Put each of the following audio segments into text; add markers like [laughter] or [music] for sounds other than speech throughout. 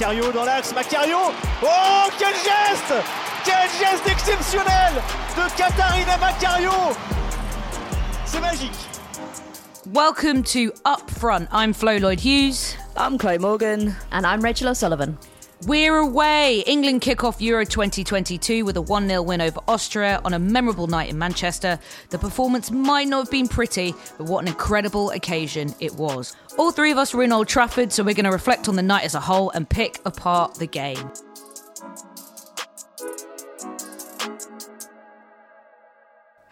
Macario dans l'axe. Macario Oh, quel geste Quel geste exceptionnel de Catarina Macario C'est magique Welcome to Up Front. I'm Flo Lloyd Hughes. I'm Chloe Morgan. And I'm Rachel O'Sullivan. We're away. England kick off Euro 2022 with a 1 0 win over Austria on a memorable night in Manchester. The performance might not have been pretty, but what an incredible occasion it was. All three of us were in Old Trafford, so we're going to reflect on the night as a whole and pick apart the game.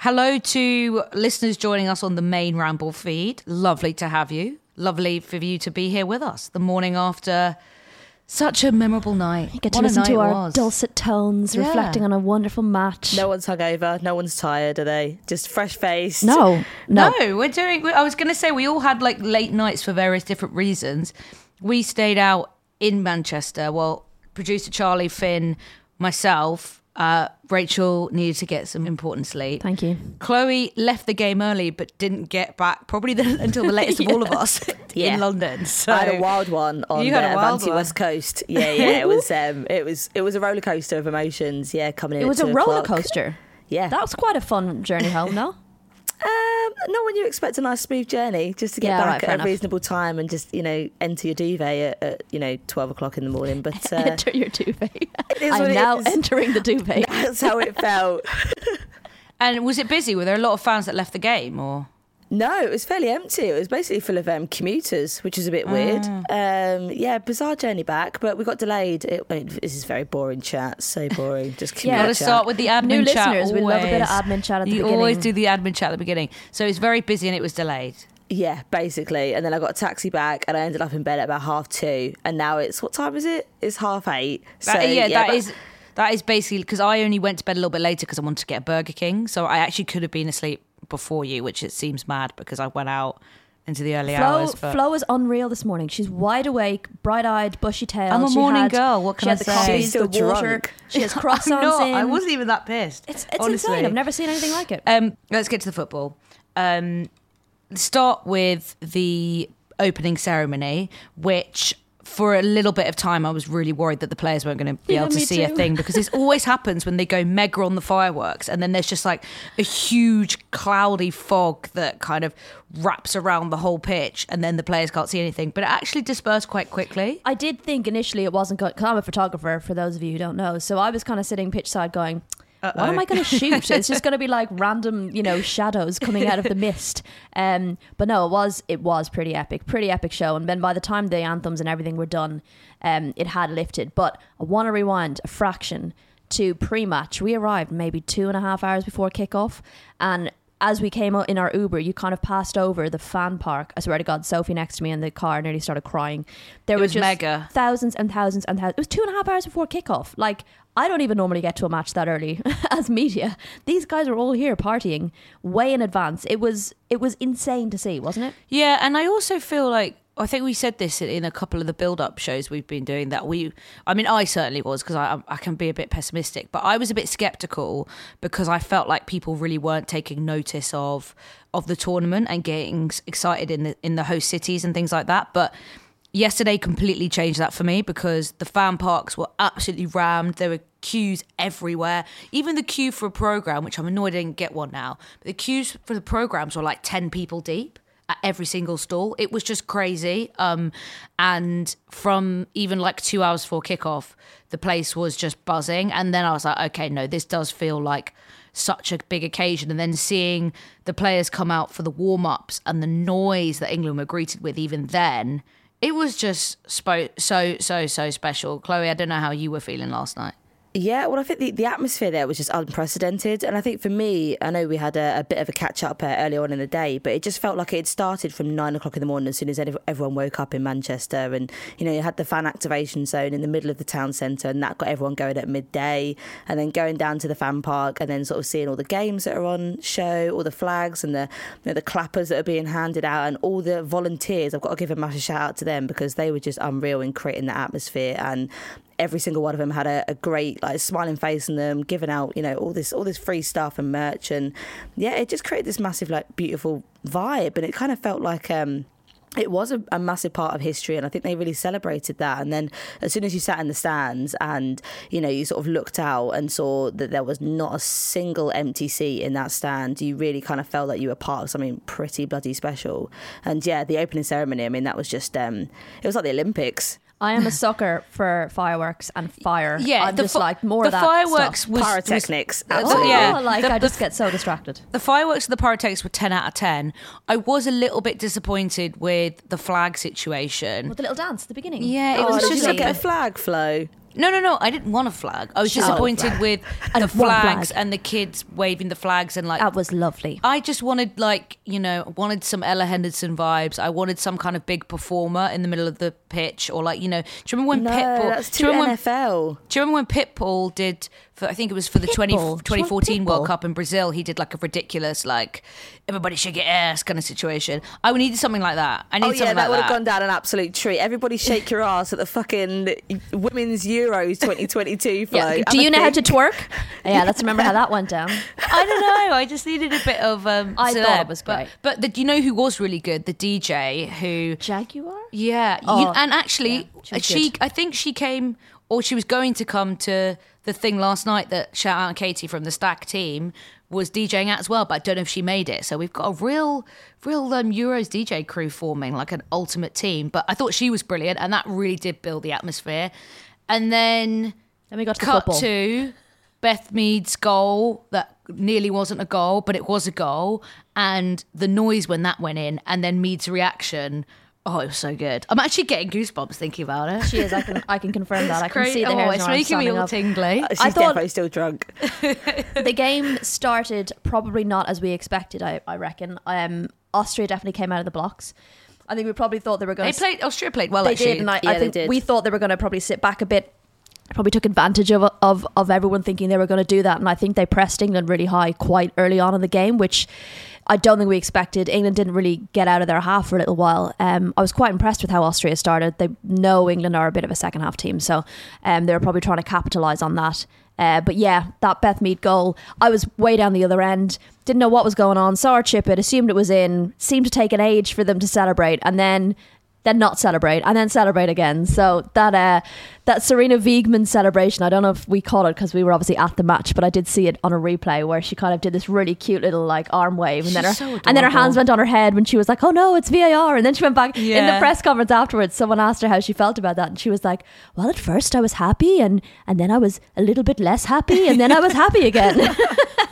Hello to listeners joining us on the main Ramble feed. Lovely to have you. Lovely for you to be here with us the morning after such a memorable night. You get to What a listen night to it our was. dulcet tones, Yeah. reflecting on a wonderful match. No one's hungover. No one's tired, are they? Just fresh faced. no, no. No, we're doing. I was going to say we all had like late nights for various different reasons. We stayed out in Manchester. Well, producer Charlie, Finn, myself, uh, Rachel needed to get some important sleep. Thank you. Chloe left the game early, but didn't get back probably the, until the latest of all of [laughs] us [laughs] Yeah. in London. So I had a wild one on You the had Avanti. West Coast. Yeah, yeah. It was um [laughs] it was it was a roller coaster of emotions, yeah, coming in. It at was a roller o'clock. coaster. Yeah. That was quite a fun journey home, no? Um, not when you expect a nice smooth journey, just to get Yeah, back right, at enough. a reasonable time and just, you know, enter your duvet at, at you know, twelve o'clock in the morning. But [laughs] uh, Enter your duvet. [laughs] I'm now is. entering the duvet. [laughs] that's how it felt. and was it busy? Were there a lot of fans that left the game, or No, it was fairly empty. It was basically full of um, commuters, which is a bit weird. Um, yeah, bizarre journey back, but we got delayed. It, I mean, this is very boring chat. So boring. Just [laughs] Yeah. commuter Got to start with the admin New chat. listeners, we love a bit of always. admin chat at the You always do the admin chat at the beginning. So it's very busy and it was delayed. Yeah, basically. And then I got a taxi back, and I ended up in bed at about half two. And now it's what time is it? It's half eight. So That- yeah, that but- is that is basically because I only went to bed a little bit later because I wanted to get a Burger King. So I actually could have been asleep before you, which it seems mad because I went out into the early Flo, hours. But Flo is unreal this morning. She's wide awake, bright-eyed, bushy-tailed. I'm a She morning had- girl, what she can had I the say? coffee, She's still the water. drunk. She has [laughs] I'm croissants not, in. I wasn't even that pissed. It's, it's honestly. insane. I've never seen anything like it. Um, let's get to the football. Um, start with the opening ceremony, which for a little bit of time I was really worried that the players weren't going to be Yeah, able to see a thing because this [laughs] always happens when they go mega on the fireworks and then there's just like a huge cloudy fog that kind of wraps around the whole pitch and then the players can't see anything. But it actually dispersed quite quickly. I did think initially it wasn't good because I'm a photographer. For those of you who don't know, so I was kind of sitting pitch side going. What am I going to shoot? It's just going to be [laughs] like random, you know, shadows coming out of the mist. Um, but no, it was it was pretty epic, pretty epic show. And then by the time the anthems and everything were done, um, it had lifted. But I want to rewind a fraction to pre-match. We arrived maybe two and a half hours before kickoff, and as we came out in our Uber, you kind of passed over the fan park. I swear to God, Sophie next to me in the car nearly started crying. There were was just mega. thousands and thousands and thousands. It was two and a half hours before kickoff. Like I don't even normally get to a match that early [laughs] as media. These guys are all here partying way in advance. It was it was insane to see, wasn't it? Yeah, and I also feel like I think we said this in a couple of the build-up shows we've been doing that we. I mean, I certainly was because I I can be a bit pessimistic, but I was a bit skeptical because I felt like people really weren't taking notice of of the tournament and getting excited in the in the host cities and things like that. But yesterday completely changed that for me because the fan parks were absolutely rammed. There were queues everywhere. Even the queue for a program, which I'm annoyed I didn't get one now, but the queues for the programs were like 10 people deep at every single stall. It was just crazy. Um, and from even like two hours before kickoff, the place was just buzzing. And then I was like, okay, no, this does feel like such a big occasion. And then seeing the players come out for the warm ups and the noise that England were greeted with, even then, it was just so, so, so special. Chloe, I don't know how you were feeling last night. Yeah, well, I think the, the atmosphere there was just unprecedented. And I think for me, I know we had a, a bit of a catch up uh, earlier on in the day, but it just felt like it had started from nine o'clock in the morning as soon as everyone woke up in Manchester. And, you know, you had the fan activation zone in the middle of the town centre, and that got everyone going at midday. And then going down to the fan park and then sort of seeing all the games that are on show, all the flags and the, you know, the clappers that are being handed out, and all the volunteers. I've got to give a massive shout out to them because they were just unreal in creating that atmosphere. And every single one of them had a, a great like smiling face in them giving out you know all this all this free stuff and merch. And yeah it just created this massive like beautiful vibe. And it kind of felt like um it was a, a massive part of history. And i think they really celebrated that. And then as soon as you sat in the stands and you know you sort of looked out and saw that there was not a single empty seat in that stand you really kind of felt like you were part of something pretty bloody special. And yeah the opening ceremony i mean that was just um it was like the olympics I am a sucker for fireworks and fire. Yeah, I'm the just fi- like more the of that fireworks stuff. was Pyrotechnics, was- absolutely. yeah, Oh, like The- I the just get so distracted. The fireworks and the pyrotechnics were 10 out of 10. I was a little bit disappointed with the flag situation. With the little dance at the beginning. Yeah, it oh, was just you a not get flag flow No, no, no. I didn't want a flag. I was Oh, disappointed flag. with [laughs] And the flags flag. and the kids waving the flags and like That was lovely. I just wanted like you know wanted some Ella Henderson vibes. I wanted some kind of big performer in the middle of the pitch or like you know. Do you remember when no Pitbull? that's do too you remember when- nfl do you remember when Pitbull did? For, I think it was for the 20, 2014 World Cup in Brazil. He did like a ridiculous like everybody should get ass kind of situation. I would needed something like that. I oh, needed Oh yeah, something that would have gone down an absolute treat. Everybody shake your ass at the fucking Women's Euros 2022 flow. Yeah. Do I you know how to twerk? [laughs] Yeah, let's remember how that went down. [laughs] I don't know. I just needed a bit of. Um, I thought celeb. it was But- great. But, the, you know who was really good? The DJ who. Jaguar? Yeah, Oh, you, and actually, yeah, she she. I think she came or she was going to come to the thing last night that shout out Katie from the Stack team was DJing at as well, but I don't know if she made it. So we've got a real, real um, Euros DJ crew forming, like an ultimate team. But I thought she was brilliant, and that really did build the atmosphere. And then Then we got to cut football. to Beth Mead's goal that nearly wasn't a goal, but it was a goal, and the noise when that went in, and then Mead's reaction. Oh, it was so good. I'm actually getting goosebumps thinking about it. She is. I can. I can confirm [laughs] that. I can Great. see the oh, hairs it's on her arms making me standing all up. tingly. She's I thought- definitely still drunk. [laughs] the game started probably not as we expected. I, I reckon. Um, Austria definitely came out of the blocks. I think we probably thought they were going. They played. Austria played well. They actually. did, and I, Yeah, I they think did. we thought they were going to probably sit back a bit. probably took advantage of of of everyone thinking they were going to do that, and I think they pressed England really high quite early on in the game, which. I don't think we expected. England didn't really get out of their half for a little while. Um, I was quite impressed with how Austria started. They know England are a bit of a second half team, so um, they were probably trying to capitalise on that. Uh, but yeah, that Beth Mead goal, I was way down the other end, didn't know what was going on, saw her chip it, assumed it was in, seemed to take an age for them to celebrate, and then then not celebrate and then celebrate again. So that uh, that Sarina Wiegman celebration, I don't know if we caught it because we were obviously at the match, but I did see it on a replay where she kind of did this really cute little like arm wave, and then her so and then her hands went on her head when she was like, "Oh no, it's VAR," and then she went back in the press conference afterwards. Someone asked her how she felt about that, and she was like, "Well, at first I was happy, and and then I was a little bit less happy, and then I was happy again." [laughs]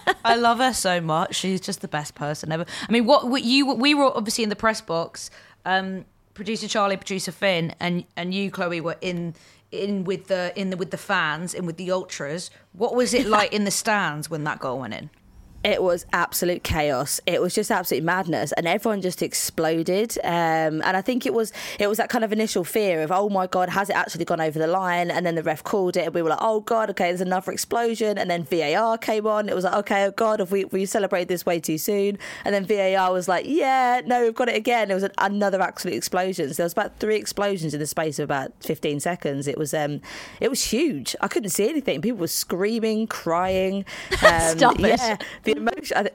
[laughs] I love her so much. She's just the best person ever. I mean, what, what you we were obviously in the press box. Um, producer Charlie, producer Finn, and and you, Chloe, were in in with the in the with the fans and with the ultras. What was it [laughs] like in the stands when that goal went in? It was absolute chaos. It was just absolute madness, and everyone just exploded. Um, and I think it was it was that kind of initial fear of, oh my god, has it actually gone over the line? And then the ref called it, and we were like, oh god, okay, there's another explosion. And then VAR came on. It was like, okay, oh god, have we we celebrated this way too soon? And then VAR was like, yeah, no, we've got it again. It was an, another absolute explosion. So there was about three explosions in the space of about 15 seconds. It was um, it was huge. I couldn't see anything. People were screaming, crying. [laughs] Um, Stop it. Yeah, the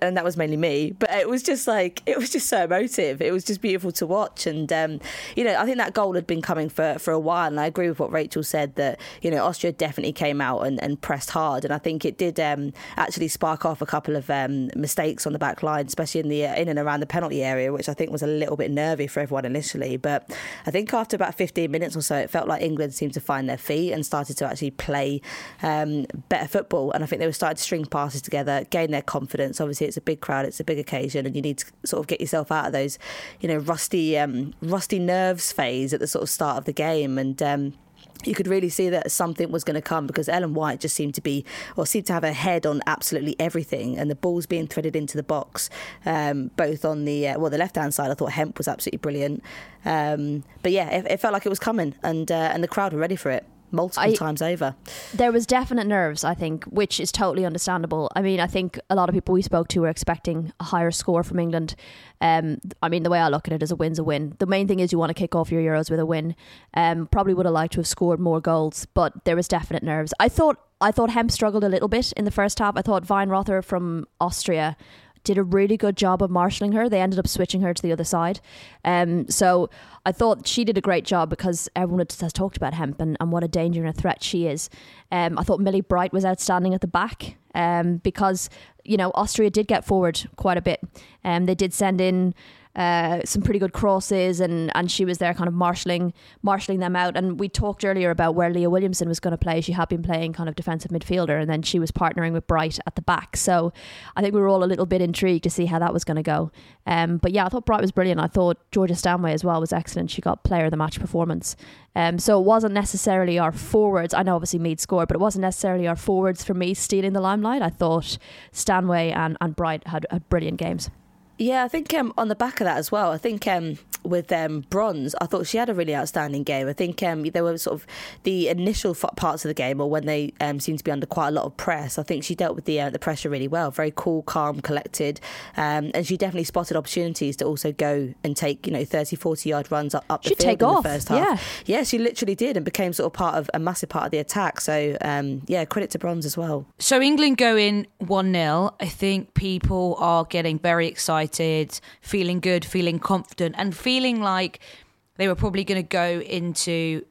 and that was mainly me, but it was just like it was just so emotive. It was just beautiful to watch, and um, you know, I think that goal had been coming for for a while, and I agree with what Rachel said that you know Austria definitely came out and, and pressed hard, and I think it did um, actually spark off a couple of um, mistakes on the back line, especially in the uh, in and around the penalty area, which I think was a little bit nervy for everyone initially. But I think after about 15 minutes or so, it felt like England seemed to find their feet and started to actually play um, better football, and I think they were starting to string passes together, gain their confidence. Obviously, it's a big crowd, it's a big occasion, and you need to sort of get yourself out of those, you know, rusty, um, rusty nerves phase at the sort of start of the game, and. Um, you could really see that something was going to come because Ellen White just seemed to be, or seemed to have her head on absolutely everything, and the balls being threaded into the box, um, both on the uh, well the left hand side. I thought Hemp was absolutely brilliant, um, but yeah, it, it felt like it was coming, and uh, and the crowd were ready for it multiple I- times over. there was definite nerves, I think, which is totally understandable. I mean, I think a lot of people we spoke to were expecting a higher score from England. Um, I mean, the way I look at it is a win's a win. The main thing is you want to kick off your Euros with a win. Um, probably would have liked to have scored more goals, but there was definite nerves. I thought I thought Hemp struggled a little bit in the first half. I thought Wienroither from Austria did a really good job of marshalling her. They ended up switching her to the other side. Um, so I thought she did a great job because everyone has talked about Hemp and, and what a danger and a threat she is. Um, I thought Millie Bright was outstanding at the back um, because, you know, Austria did get forward quite a bit. Um, they did send in uh, some pretty good crosses and, and she was there kind of marshalling marshalling them out. And we talked earlier about where Leah Williamson was going to play. She had been playing kind of defensive midfielder and then she was partnering with Bright at the back. So I think we were all a little bit intrigued to see how that was going to go. Um, but yeah I thought Bright was brilliant. I thought Georgia Stanway as well was excellent. She got player of the match performance. Um, so it wasn't necessarily our forwards. I know obviously Mead scored but it wasn't necessarily our forwards for me stealing the limelight. I thought Stanway and, and Bright had, had brilliant games Yeah, I think um, on the back of that as well, I think um, with um, Bronze, I thought she had a really outstanding game. I think um, there were sort of the initial parts of the game, or when they um, seemed to be under quite a lot of press. I think she dealt with the uh, the pressure really well, very cool, calm, collected, um, and she definitely spotted opportunities to also go and take you know 30, 40 yard runs up, up the She'd field take in off, the first half. yeah. yeah, she literally did, and became sort of part of a massive part of the attack. So um, yeah, credit to Bronze as well. So England go in 1 0. I think people are getting very excited, feeling good, feeling confident, and feeling like they were probably going to go into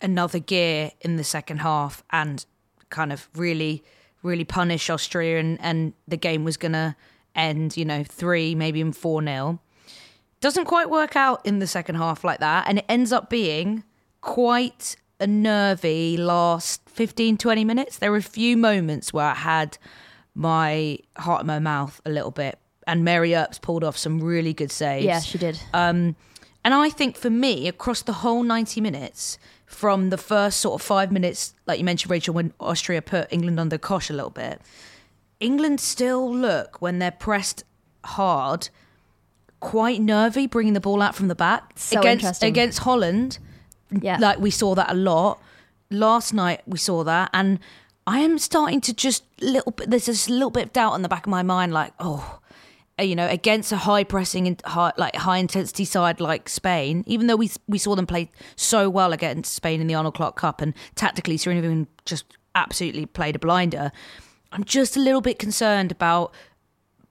another gear in the second half and kind of really, really punish Austria, and, and the game was going to end, you know, 3, maybe in 4 0. Doesn't quite work out in the second half like that, and it ends up being quite a nervy last 15 20 minutes there were a few moments where i had my heart in my mouth a little bit and mary earps pulled off some really good saves yeah she did um, and I think for me, across the whole 90 minutes, from the first sort of five minutes, like you mentioned, Rachel, when Austria put England under cosh a little bit, England still look, when they're pressed hard, quite nervy bringing the ball out from the back. So against, interesting. against Holland, Yeah. like we saw that a lot. last night we saw that, and I am starting to just little bit. There's a little bit of doubt in the back of my mind, like, oh, Uh, you know, against a high pressing and high, like high intensity side like Spain, even though we we saw them play so well against Spain in the Arnold Clark Cup, and tactically Sarina just absolutely played a blinder. I'm just a little bit concerned about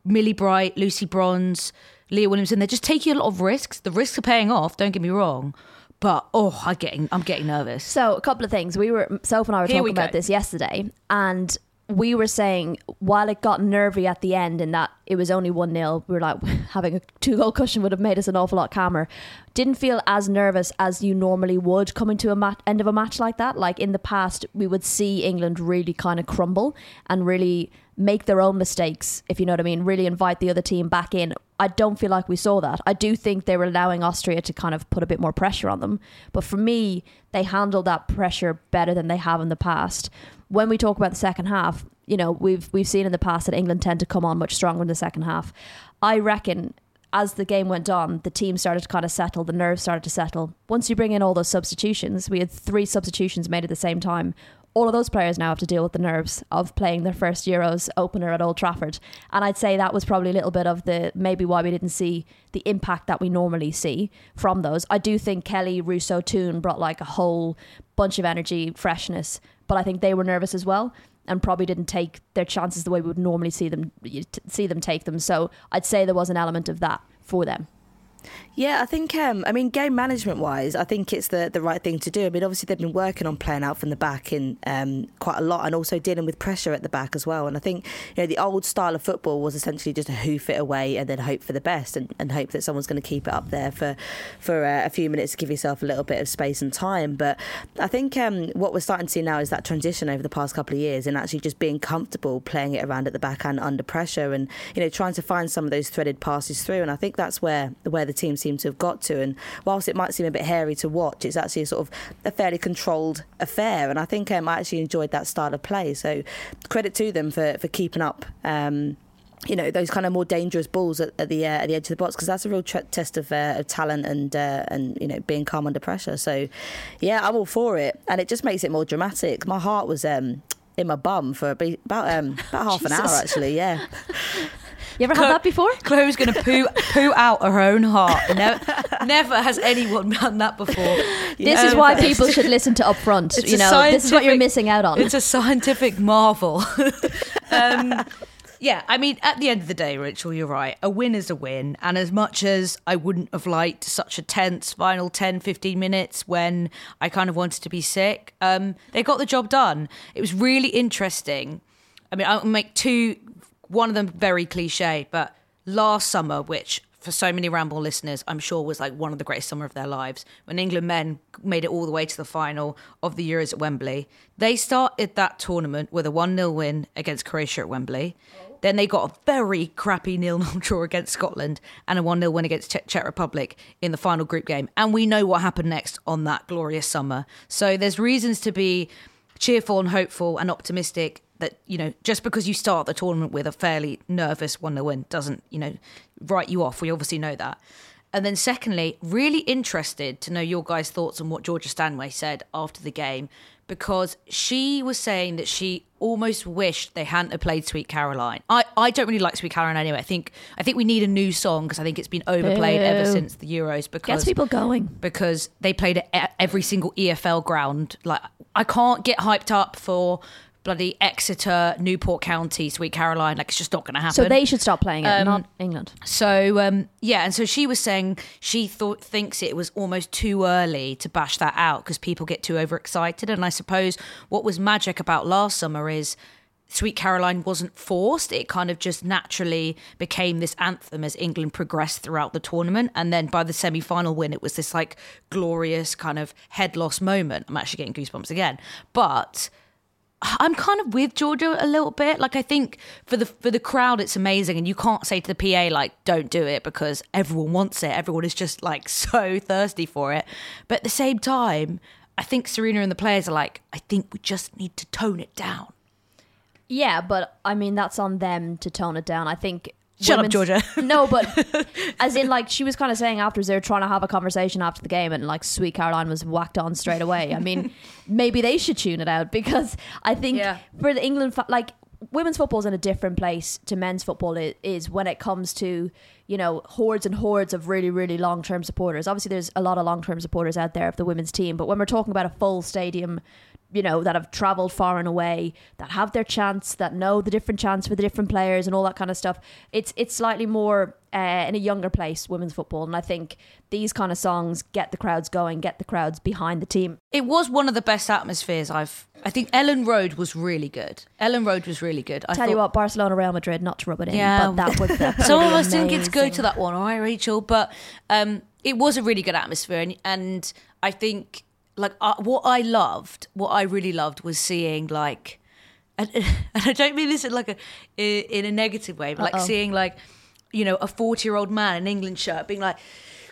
Millie Bright, Lucy Bronze, Leah Williamson. They're just taking a lot of risks. The risks are paying off. Don't get me wrong. But oh, I'm getting, I'm getting nervous. So a couple of things. We were Soph and I were Here talking about this yesterday, and we were saying while it got nervy at the end in that it was only one 0 we were like [laughs] having a two goal cushion would have made us an awful lot calmer. Didn't feel as nervous as you normally would coming to a mat- end of a match like that. Like in the past, we would see England really kind of crumble and really make their own mistakes, if you know what I mean, really invite the other team back in. I don't feel like we saw that. I do think they were allowing Austria to kind of put a bit more pressure on them. But for me, they handled that pressure better than they have in the past. When we talk about the second half, you know, we've we've seen in the past that England tend to come on much stronger in the second half. I reckon as the game went on, the team started to kind of settle, the nerves started to settle. Once you bring in all those substitutions, we had three substitutions made at the same time. All of those players now have to deal with the nerves of playing their first Euros opener at Old Trafford. And I'd say that was probably a little bit of the maybe why we didn't see the impact that we normally see from those. I do think Kelly, Russo, Toone brought like a whole bunch of energy, freshness, but I think they were nervous as well and probably didn't take their chances the way we would normally see them see them take them. So I'd say there was an element of that for them. Yeah, I think. Um, I mean, game management wise, I think it's the the right thing to do. I mean, obviously they've been working on playing out from the back in um, quite a lot, and also dealing with pressure at the back as well. And I think you know the old style of football was essentially just to hoof it away and then hope for the best, and, and hope that someone's going to keep it up there for for uh, a few minutes to give yourself a little bit of space and time. But I think um, what we're starting to see now is that transition over the past couple of years, and actually just being comfortable playing it around at the back and under pressure, and you know trying to find some of those threaded passes through. And I think that's where where the team seem to have got to. And whilst it might seem a bit hairy to watch, it's actually a sort of a fairly controlled affair. And I think um, I actually enjoyed that style of play. So credit to them for, for keeping up. Um, you know those kind of more dangerous balls at, at the uh, at the edge of the box because that's a real tre- test of, uh, of talent and uh, and you know being calm under pressure. So yeah, I'm all for it, and it just makes it more dramatic. My heart was um, in my bum for about um, about half an hour actually. Yeah. You ever had that before? Chloe's going to poo poo out her own heart. Never, never has anyone done that before. This is Um, why people should listen to Upfront. It's You know, this is what you're missing out on. It's a scientific marvel. [laughs] um, yeah, I mean, at the end of the day, Rachel, you're right. A win is a win. And as much as I wouldn't have liked such a tense final 10, 15 minutes when I kind of wanted to be sick, um, they got the job done. It was really interesting. I mean, I'll make two, one of them very cliche, but last summer, which for so many Ramble listeners, I'm sure was like one of the greatest summer of their lives. When England men made it all the way to the final of the Euros at Wembley, they started that tournament with a 1 0 win against Croatia at Wembley. Then they got a very crappy nil nil [laughs] draw against Scotland and a 1 0 win against Czech, Republic in the final group game. And we know what happened next on that glorious summer. So there's reasons to be cheerful and hopeful and optimistic that you know just because you start the tournament with a fairly nervous one 0 win doesn't you know write you off. We obviously know that. And then secondly, really interested to know your guys' thoughts on what Georgia Stanway said after the game because she was saying that she almost wished they hadn't have played Sweet Caroline. I, I don't really like Sweet Caroline anyway. I think I think we need a new song because I think it's been overplayed ever since the Euros because Gets people going. because they played it at every single EFL ground. Like I can't get hyped up for bloody Exeter, Newport County, Sweet Caroline. Like it's just not going to happen. So they should stop playing it, Um, not England. So um, yeah, and so she was saying she thought thinks it was almost too early to bash that out because people get too overexcited. And I suppose what was magic about last summer is Sweet Caroline wasn't forced. It kind of just naturally became this anthem as England progressed throughout the tournament. And then by the semi final win, it was this like glorious kind of head loss moment. I'm actually getting goosebumps again. But I'm kind of with Georgia a little bit. Like I think for the for the crowd, it's amazing, and you can't say to the PA like, "Don't do it," because everyone wants it. Everyone is just like [laughs] so thirsty for it. But at the same time, I think Sarina and the players are like, "I think we just need to tone it down." Yeah, but I mean that's on them to tone it down. I think Shut up, Georgia. [laughs] no, but [laughs] as in like she was kind of saying afterwards they were trying to have a conversation after the game and like sweet Caroline was whacked on straight away. I mean, [laughs] maybe they should tune it out because I think Yeah. for the England like women's football is in a different place to men's football is when it comes to you know hordes and hordes of really really long term supporters. Obviously, there's a lot of long term supporters out there of the women's team, but when we're talking about a full stadium you know, that have travelled far and away, that have their chance, that know the different chants for the different players and all that kind of stuff. It's it's slightly more uh, in a younger place, women's football, and I think these kind of songs get the crowds going, get the crowds behind the team. It was one of the best atmospheres I've. I think Elland Road was really good. Elland Road was really good. I Tell thought, you what, Barcelona, Real Madrid, not to rub it in, Yeah. but that was Some of us didn't get to go to that one, all right, Rachel? But um, it was a really good atmosphere, and, and I think like uh, what I loved, what I really loved was seeing like, [laughs] and, and I don't mean this in like a in a negative way, but like Uh-oh. seeing like, you know, a forty year old man in England shirt being like.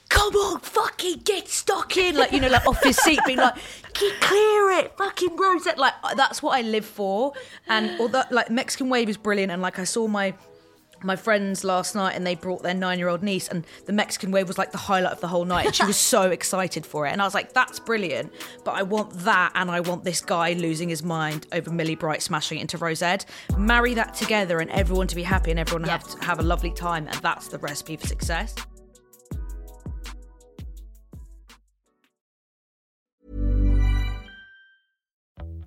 Come on, fucking get stuck in, like you know, like off his seat, being like, "Get clear it, fucking Rosette." Like that's what I live for. And although like Mexican Wave is brilliant, and like I saw my my friends last night and they brought their nine year old niece and the Mexican wave was like the highlight of the whole night and she was [laughs] so excited for it. And I was like that's brilliant but I want that and I want this guy losing his mind over Millie Bright smashing it into Rosette marry that together and everyone to be happy and everyone have to have a lovely time and that's the recipe for success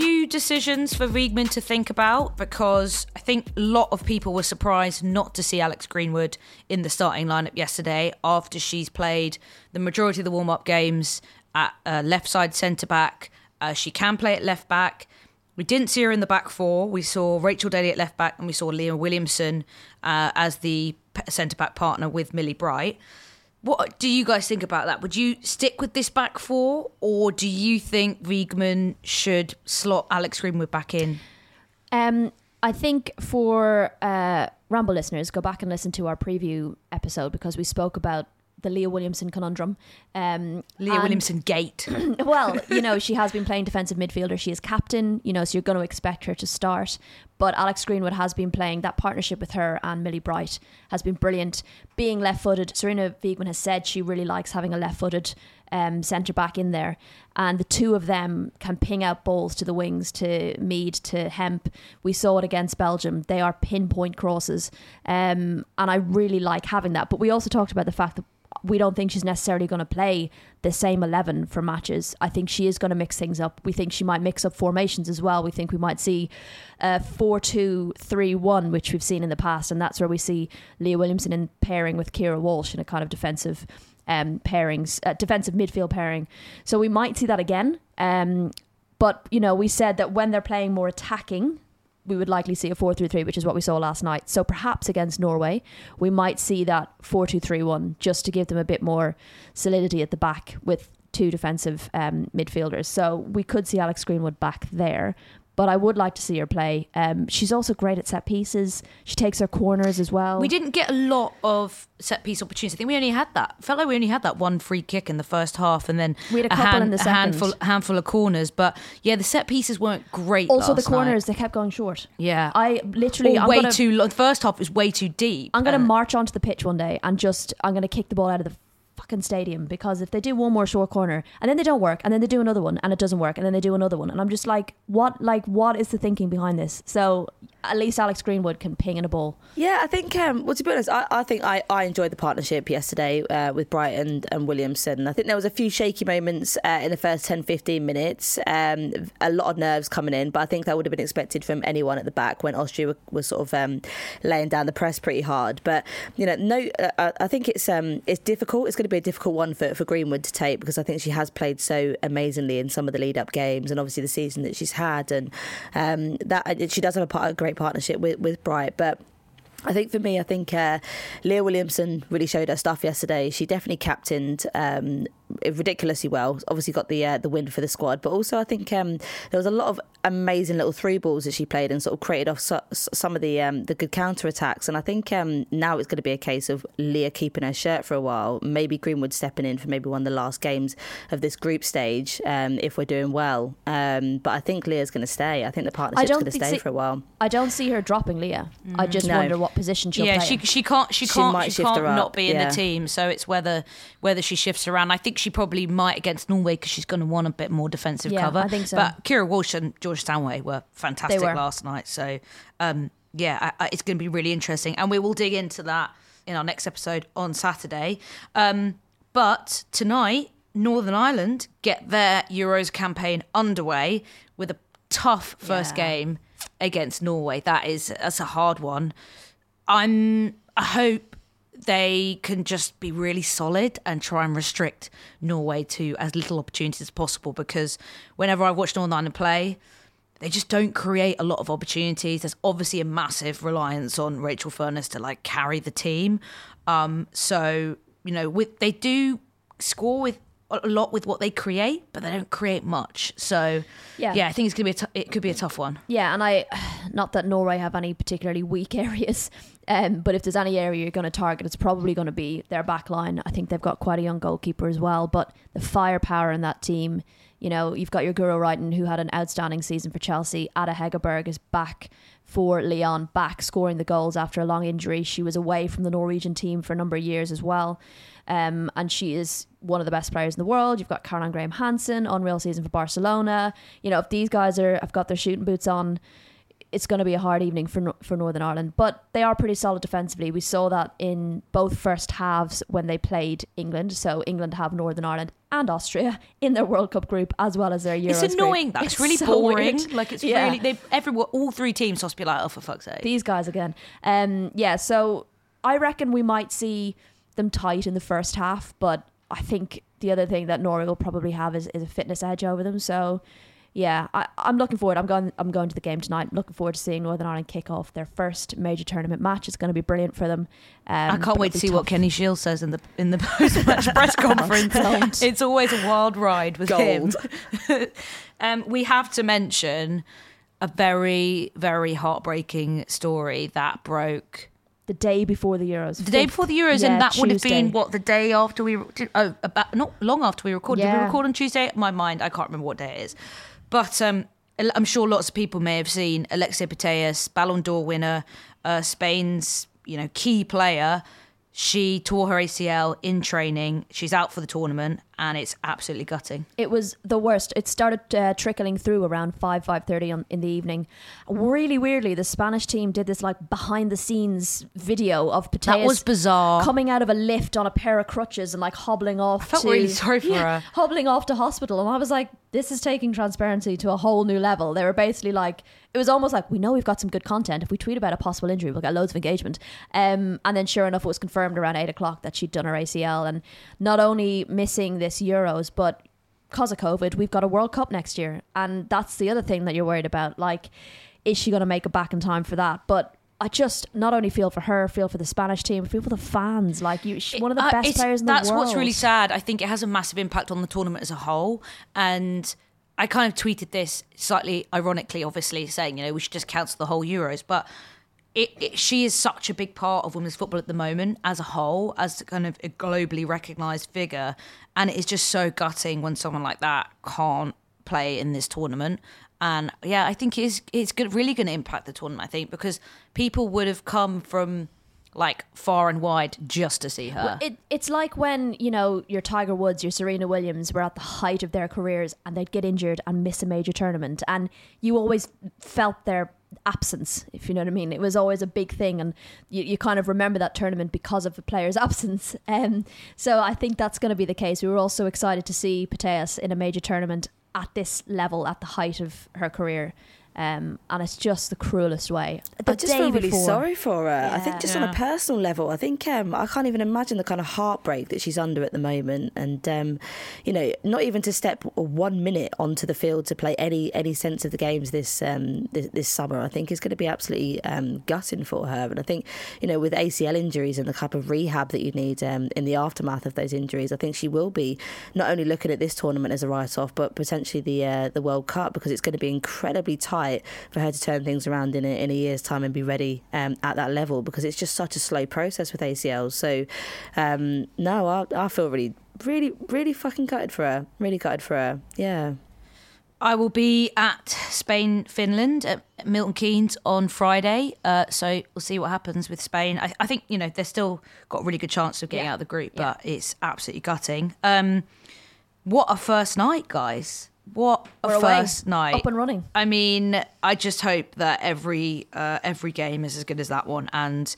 Few decisions for Wiegman to think about because I think a lot of people were surprised not to see Alex Greenwood in the starting lineup yesterday after she's played the majority of the warm up games at uh, left side centre back. Uh, she can play at left back. We didn't see her in the back four. We saw Rachel Daly at left back and we saw Leah Williamson uh, as the centre back partner with Millie Bright. What do you guys think about that? Would you stick with this back four, or do you think Wiegman should slot Alex Greenwood back in? Um, I think for uh, Ramble listeners, go back and listen to our preview episode because we spoke about the Leah Williamson conundrum. Um, Leah and- Williamson gate. [clears throat] well, you know, she has been playing defensive midfielder. She is captain, you know, so you're going to expect her to start. but Alex Greenwood has been playing that partnership with her and Millie Bright has been brilliant. Being left footed, Sarina Wiegman has said she really likes having a left footed um, centre back in there. And the two of them can ping out balls to the wings, to Mead, to Hemp. We saw it against Belgium. They are pinpoint crosses. Um, and I really like having that. But we also talked about the fact that we don't think she's necessarily going to play the same 11 for matches. I think she is going to mix things up. We think she might mix up formations as well. We think we might see a 4 2 3 1, which we've seen in the past. And that's where we see Leah Williamson in pairing with Keira Walsh in a kind of defensive um, pairings, uh, defensive midfield pairing. So we might see that again. Um, but, you know, we said that when they're playing more attacking, we would likely see a 4 3 3, which is what we saw last night. So perhaps against Norway, we might see that 4 2 3 1 just to give them a bit more solidity at the back with two defensive um, midfielders. So we could see Alex Greenwood back there but I would like to see her play. Um, she's also great at set pieces. She takes her corners as well. We didn't get a lot of set piece opportunities. I think we only had that. Felt like we only had that one free kick in the first half, and then we had a, a, hand, in the a handful, handful of corners. But yeah, the set pieces weren't great. Also, the corners night. they kept going short. Yeah, I literally or I'm way gonna, too. The first half was way too deep. I'm going to march onto the pitch one day and just I'm going to kick the ball out of the fucking stadium because if they do one more short corner and then they don't work and then they do another one and it doesn't work and then they do another one and I'm just like what like what is the thinking behind this? So at least Alex Greenwood can ping in a ball. Yeah I think um, well to be honest I, I think I, I enjoyed the partnership yesterday uh, with Brighton and, and Williamson. I think there was a few shaky moments uh, in the first 10 15 minutes um, a lot of nerves coming in but I think that would have been expected from anyone at the back when Austria was sort of um, laying down the press pretty hard. But you know no uh, I think it's um, it's difficult. It's going to be a difficult one for, for Greenwood to take because I think she has played so amazingly in some of the lead up games and obviously the season that she's had and um, that she does have a, part, a great partnership with, with Bright but I think for me, I think uh, Leah Williamson really showed her stuff yesterday. She definitely captained um, ridiculously well. Obviously, got the uh, the win for the squad, but also I think um, there was a lot of amazing little three balls that she played and sort of created off so, some of the um, the good counter attacks. And I think um, now it's going to be a case of Leah keeping her shirt for a while. Maybe Greenwood stepping in for maybe one of the last games of this group stage um, if we're doing well. Um, but I think Leah's going to stay. I think the partnership's going to stay see, for a while. I don't see her dropping Leah. Mm. I just no. wonder what position she'll yeah, play. Yeah, she she can't she can't she, she can't not be in yeah. the team. So it's whether whether she shifts around. I think she probably might against Norway because she's going to want a bit more defensive yeah, cover. I think so. But Keira Walsh and George Stanway were fantastic were. last night. So um, yeah, I, I, it's going to be really interesting, and we will dig into that in our next episode on Saturday. Um, but tonight, Northern Ireland get their Euros campaign underway with a tough first yeah. game against Norway. That is that's a hard one. I'm I hope they can just be really solid and try and restrict Norway to as little opportunities as possible because whenever I've watched Northern play, they just don't create a lot of opportunities. There's obviously a massive reliance on Rachel Furness to like carry the team. Um, so you know, with they do score with a lot with what they create, but they don't create much. So yeah, yeah I think it's gonna be a t- it could be a tough one. Yeah, and I, [sighs] not that Norway have any particularly weak [laughs] areas, um, but if there's any area you're going to target, it's probably going to be their back line. I think they've got quite a young goalkeeper as well, but the firepower in that team. You know, you've got your Guro Reiten, who had an outstanding season for Chelsea. Ada Hegerberg is back for Lyon, back scoring the goals after a long injury. She was away from the Norwegian team for a number of years as well. Um, and she is one of the best players in the world. You've got Caroline Graham Hansen, unreal season for Barcelona. You know, if these guys are have got their shooting boots on, it's going to be a hard evening for for Northern Ireland. But they are pretty solid defensively. We saw that in both first halves when they played England. So England have Northern Ireland and Austria [laughs] in their World Cup group as well as their Euros. It's annoying. Group. That it's it's really so boring. Weird. Like it's yeah. really they everyone all three teams must be like oh for fuck's sake. These guys again. Um. Yeah. So I reckon we might see them tight in the first half, but I think the other thing that Norway will probably have is, is a fitness edge over them. So yeah, I, I'm looking forward. I'm going. I'm going to the game tonight. I'm looking forward to seeing Northern Ireland kick off their first major tournament match. It's going to be brilliant for them. Um, I can't wait to see tough. what Kenny Shiels says in the in the [laughs] post match press [laughs] conference. it's always a wild ride with Gold. him. [laughs] um, we have to mention a very very heartbreaking story that broke the day before the Euros. The day before the Euros, yeah, and that would have been what the day after we did, oh about not long after we recorded. Did we Yeah. record on Tuesday? My mind, I can't remember what day it is. But um, I'm sure lots of people may have seen Alexia Putellas, Ballon d'Or winner, uh, Spain's you know key player. She tore her ACL in training. She's out for the tournament, and it's absolutely gutting. It was the worst. It started uh, trickling through around five five thirty in the evening. Really weirdly, the Spanish team did this like behind the scenes video of Putellas That was bizarre. coming out of a lift on a pair of crutches and like hobbling off. I felt to, really sorry for [laughs] Yeah, her. hobbling off to hospital, and I was like, this is taking transparency to a whole new level. They were basically like, it was almost like we know we've got some good content. If we tweet about a possible injury, we'll get loads of engagement. Um, and then sure enough, it was confirmed around eight o'clock that she'd done her ACL, and not only missing this Euros, but because of COVID, we've got a World Cup next year, and that's the other thing that you're worried about. Like, is she going to make it back in time for that? But I just not only feel for her, feel for the Spanish team, feel for the fans. Like, you, she's one of the Uh, best players in the that's world. That's what's really sad. I think it has a massive impact on the tournament as a whole. And I kind of tweeted this slightly ironically, obviously, saying, you know, we should just cancel the whole Euros. But it, it, she is such a big part of women's football at the moment as a whole, as kind of a globally recognised figure. And it is just so gutting when someone like that can't play in this tournament. And yeah, I think it's it's good, really going to impact the tournament. I think because people would have come from like far and wide just to see her. Well, it, it's like when, you know, your Tiger Woods, your Serena Williams were at the height of their careers and they'd get injured and miss a major tournament. And you always felt their absence, if you know what I mean. It was always a big thing. And you, you kind of remember that tournament because of the player's [laughs] absence. Um, so I think that's going to be the case. We were also excited to see Putellas in a major tournament at this level, at the height of her career. Um, and it's just the cruelest way. The I just feel really before- sorry for her. I think just on a personal level, I think um, I can't even imagine the kind of heartbreak that she's under at the moment, and um, you know, not even to step one minute onto the field to play any any sense of the games this um, this, this summer, I think is going to be absolutely um, gutting for her. And I think you know, with ACL injuries and the type of rehab that you need um, in the aftermath of those injuries, I think she will be not only looking at this tournament as a write off, but potentially the uh, the World Cup because it's going to be incredibly tight for her to turn things around in a, in a year's time and be ready um, at that level because it's just such a slow process with ACLs. So, um, no, I, I feel really, really, really fucking gutted for her. Really gutted for her. Yeah. I will be at Spain, Finland at Milton Keynes on Friday. Uh, so we'll see what happens with Spain. I, I think you know they've still got a really good chance of getting Yeah. out of the group, but it's absolutely gutting. Um, what a first night, guys! What a We're away. first night, Up and running. I mean, I just hope that every uh, every game is as good as that one, and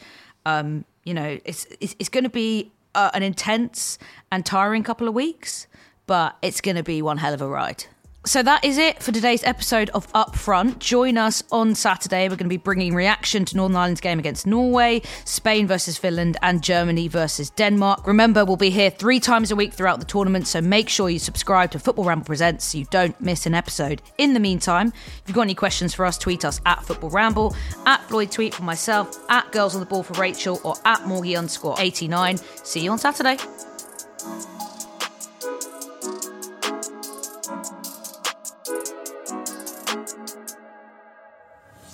um, you know, it's it's, it's going to be uh, an intense and tiring couple of weeks, but it's going to be one hell of a ride. So that is it for today's episode of Upfront. Join us on Saturday. We're going to be bringing reaction to Northern Ireland's game against Norway, Spain versus Finland, and Germany versus Denmark. Remember, we'll be here three times a week throughout the tournament, so make sure you subscribe to Football Ramble Presents so you don't miss an episode. In the meantime, if you've got any questions for us, tweet us at Football Ramble, at Floyd Tweet for myself, at Girls on the Ball for Rachel, or at Morgie underscore 89. See you on Saturday.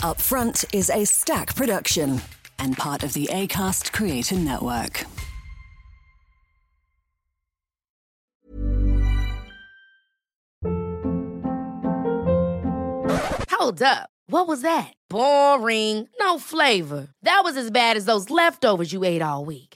Upfront is a stack production and part of the ACAST Creator Network. Hold up. What was that? Boring. No flavor. That was as bad as those leftovers you ate all week.